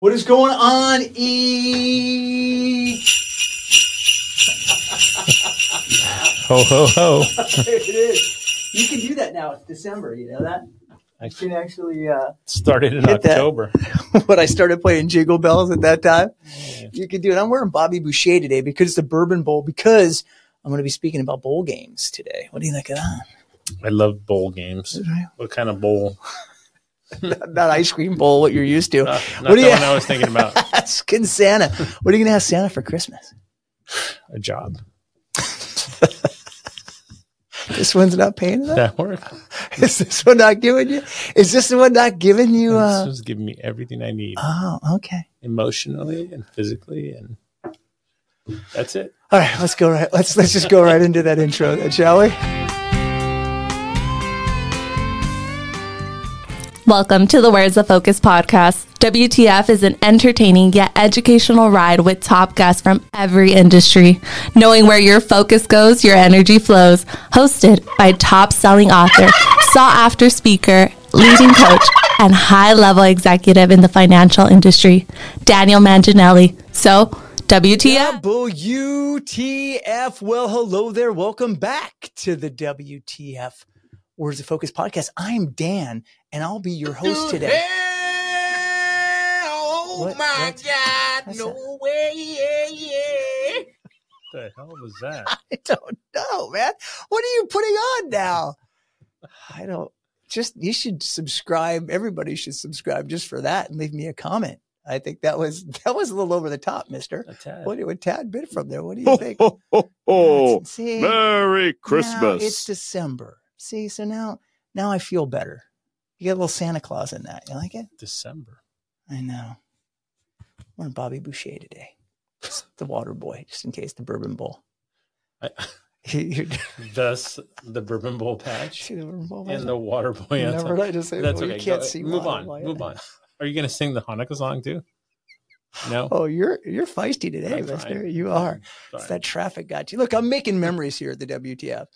What is going on, E? Ho ho ho! it is. You can do that now. It's December. You know that. I can actually. Uh, Started in. October. when I started playing Jingle Bells at that time, you can do it. I'm wearing Bobby Boucher today because it's the Bourbon Bowl. Because I'm going to be speaking about bowl games today. What do you think of that? I love bowl games. What kind of bowl? Not, not ice cream bowl. What you're used to. Not What do the you- one I was thinking about. Asking Santa. What are you going to ask Santa for Christmas? A job. This one's not paying enough. That work. Is this one not giving you? Is this the one not giving you? this Uh, was giving me everything I need, oh, okay. emotionally and physically, and that's it. All right, let's go right. Let's let's just go right into that intro, then, shall we? Welcome to the Where's the Focus podcast. WTF is an entertaining yet educational ride with top guests from every industry. Knowing where your focus goes, your energy flows. Hosted by top selling author, sought after speaker, leading coach, and high level executive in the financial industry, Daniel Manginelli. So, WTF. WTF. Well, hello there. Welcome back to the WTF Words of Focus podcast. I'm Dan, and I'll be your host today. Oh What- my what's- God! what's No way! Yeah, yeah. What the hell was that? I don't know, man. What are you putting on now? I don't. Just you should subscribe. Everybody should subscribe just for that and leave me a comment. I think that was that was a little over the top, Mister. A tad. What a tad bit from there. What do you think? Oh, ho, ho. See, Merry Now Christmas. it's December. See, so now now I feel better. You get a little Santa Claus in that. You like it? December. I know. We're in Bobby Boucher today. Just the water boy, just in case the bourbon bowl. I, thus, the bourbon bowl patch the bourbon bowl? and the water boy. Never I just say That's well, okay. you can't Go- see move on. Move on. Are you going to sing the Hanukkah song too? No. Oh, you're you're feisty today, Mister. You are. It's that traffic got you. Look, I'm making memories here at the WTF.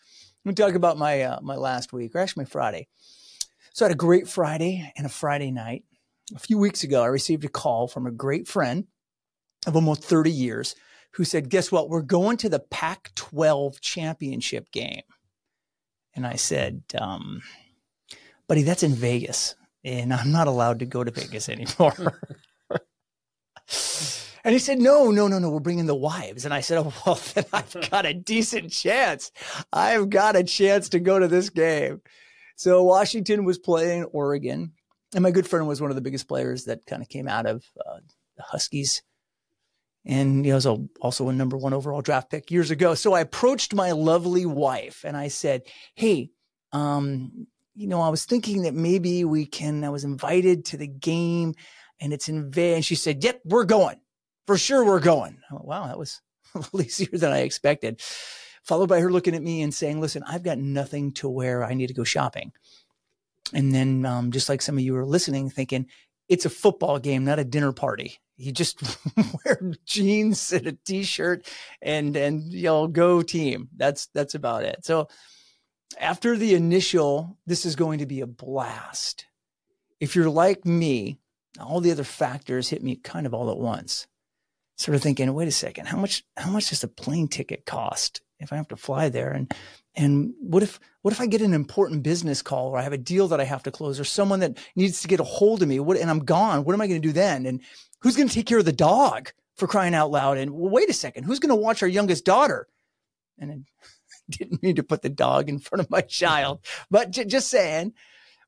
I'm talk about my uh, my last week, or actually my Friday. So I had a great Friday and a Friday night. A few weeks ago, I received a call from a great friend of almost 30 years who said, "Guess what? We're going to the Pac-12 championship game." And I said, um, "Buddy, that's in Vegas, and I'm not allowed to go to Vegas anymore." And he said, No, no, no, no, we're bringing the wives. And I said, Oh, well, then I've got a decent chance. I've got a chance to go to this game. So Washington was playing Oregon. And my good friend was one of the biggest players that kind of came out of uh, the Huskies. And he was a, also a number one overall draft pick years ago. So I approached my lovely wife and I said, Hey, um, you know, I was thinking that maybe we can, I was invited to the game and it's in Vegas. And she said, Yep, we're going. For sure, we're going. Went, wow, that was easier than I expected. Followed by her looking at me and saying, Listen, I've got nothing to wear. I need to go shopping. And then, um, just like some of you are listening, thinking, It's a football game, not a dinner party. You just wear jeans and a t-shirt and and y'all go team. That's that's about it. So after the initial, this is going to be a blast. If you're like me, all the other factors hit me kind of all at once. Sort of thinking, wait a second, how much how much does a plane ticket cost if I have to fly there? And and what if what if I get an important business call or I have a deal that I have to close or someone that needs to get a hold of me? What and I'm gone. What am I going to do then? And who's going to take care of the dog for crying out loud? And well, wait a second, who's going to watch our youngest daughter? And I didn't mean to put the dog in front of my child, but j- just saying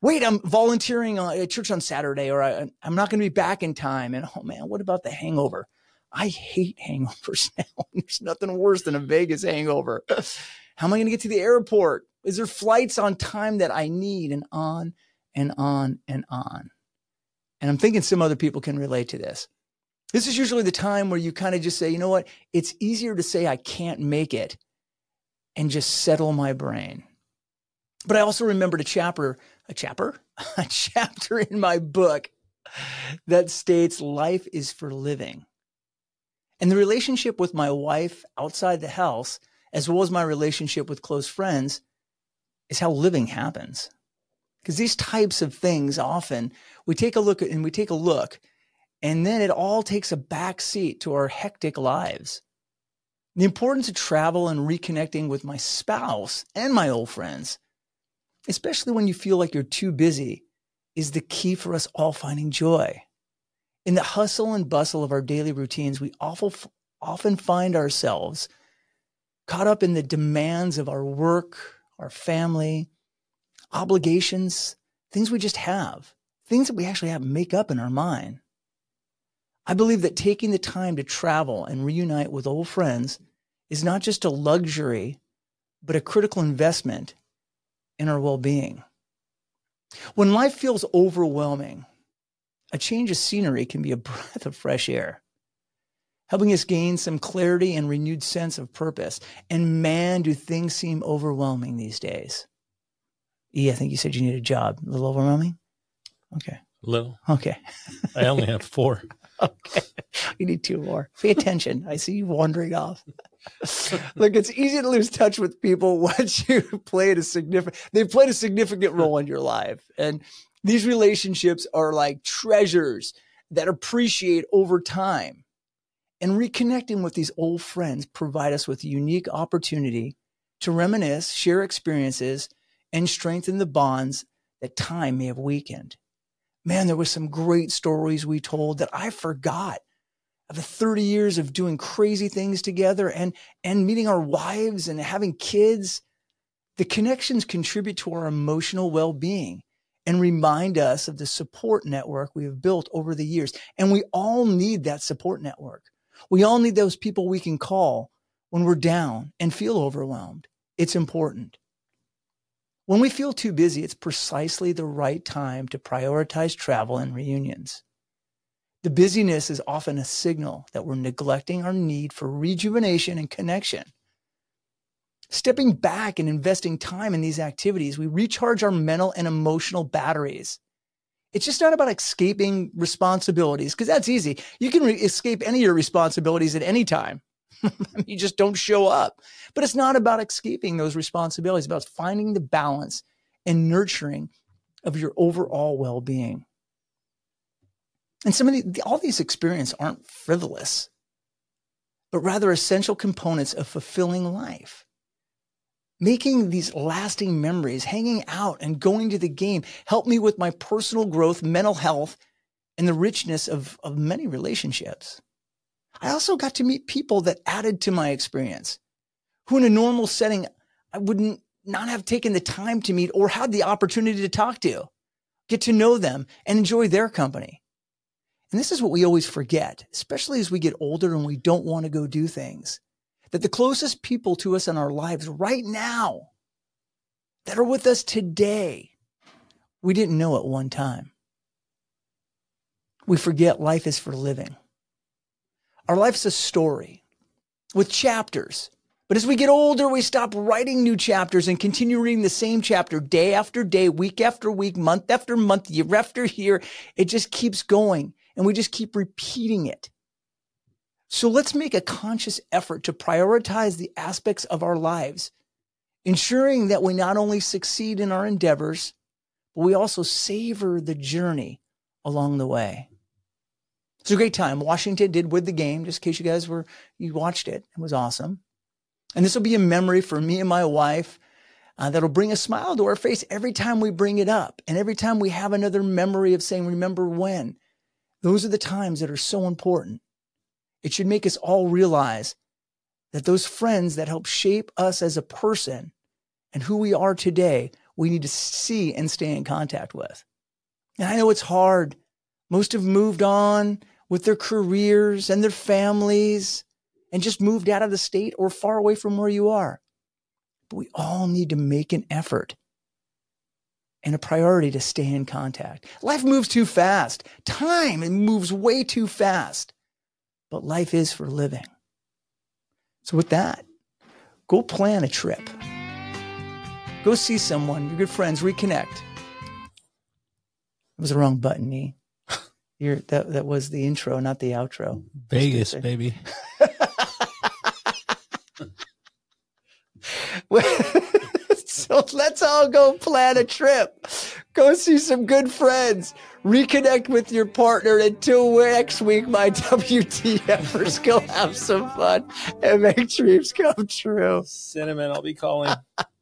wait, I'm volunteering at church on Saturday, or I, I'm not going to be back in time. And oh man, what about the hangover? I hate hangovers now. There's nothing worse than a Vegas hangover. How am I going to get to the airport? Is there flights on time that I need? And on and on and on. And I'm thinking some other people can relate to this. This is usually the time where you kind of just say, you know what? It's easier to say I can't make it and just settle my brain. But I also remembered a chapter, a chapter, a chapter in my book that states life is for living. And the relationship with my wife outside the house, as well as my relationship with close friends, is how living happens. Because these types of things often we take a look at and we take a look And then it all takes a back seat to our hectic lives. The importance of travel and reconnecting with my spouse and my old friends, especially when you feel like you're too busy, is the key for us all finding joy. In the hustle and bustle of our daily routines, we often find ourselves caught up in the demands of our work, our family, obligations, things we just have, things that we actually have make up in our mind. I believe that taking the time to travel and reunite with old friends is not just a luxury, but a critical investment in our well being. When life feels overwhelming, a change of scenery can be a breath of fresh air, helping us gain some clarity and renewed sense of purpose. And man, do things seem overwhelming these days. E, I think you said you need a job. A little overwhelming? Okay. A Little. Okay. I only have four. Okay. You need two more. Pay attention. I see you wandering off. Look, it's easy to lose touch with people once you played a significant they've played a significant role in your life. And these relationships are like treasures that appreciate over time. And reconnecting with these old friends provide us with a unique opportunity to reminisce, share experiences, and strengthen the bonds that time may have weakened. Man, there was some great stories we told that I forgot of the 30 years of doing crazy things together and and meeting our wives and having kids. The connections contribute to our emotional well-being and remind us of the support network we have built over the years. And we all need that support network. We all need those people we can call when we're down and feel overwhelmed. It's important. When we feel too busy, it's precisely the right time to prioritize travel and reunions. The busyness is often a signal that we're neglecting our need for rejuvenation and connection. Stepping back and investing time in these activities, we recharge our mental and emotional batteries. It's just not about escaping responsibilities, because that's easy. You can re- escape any of your responsibilities at any time. you just don't show up. But it's not about escaping those responsibilities, it's about finding the balance and nurturing of your overall well being. And some of the, all these experiences aren't frivolous, but rather essential components of fulfilling life. Making these lasting memories, hanging out and going to the game helped me with my personal growth, mental health, and the richness of, of many relationships. I also got to meet people that added to my experience, who in a normal setting I wouldn't not have taken the time to meet or had the opportunity to talk to, get to know them and enjoy their company. And this is what we always forget, especially as we get older and we don't want to go do things, that the closest people to us in our lives right now that are with us today, we didn't know at one time. We forget life is for living. Our life's a story with chapters. But as we get older, we stop writing new chapters and continue reading the same chapter day after day, week after week, month after month, year after year. It just keeps going and we just keep repeating it. So let's make a conscious effort to prioritize the aspects of our lives, ensuring that we not only succeed in our endeavors, but we also savor the journey along the way. It's a great time. Washington did with the game, just in case you guys were, you watched it. It was awesome. And this will be a memory for me and my wife uh, that'll bring a smile to our face every time we bring it up. And every time we have another memory of saying, remember when. Those are the times that are so important. It should make us all realize that those friends that help shape us as a person and who we are today, we need to see and stay in contact with. And I know it's hard. Most have moved on with their careers and their families and just moved out of the state or far away from where you are. But we all need to make an effort and a priority to stay in contact. Life moves too fast. Time moves way too fast. But life is for living. So with that, go plan a trip. Go see someone, your good friends, reconnect. It was the wrong button, E. You're, that that was the intro, not the outro. Vegas, baby. so let's all go plan a trip. Go see some good friends. Reconnect with your partner. Until next week, my WTFers, go have some fun and make dreams come true. Cinnamon, I'll be calling.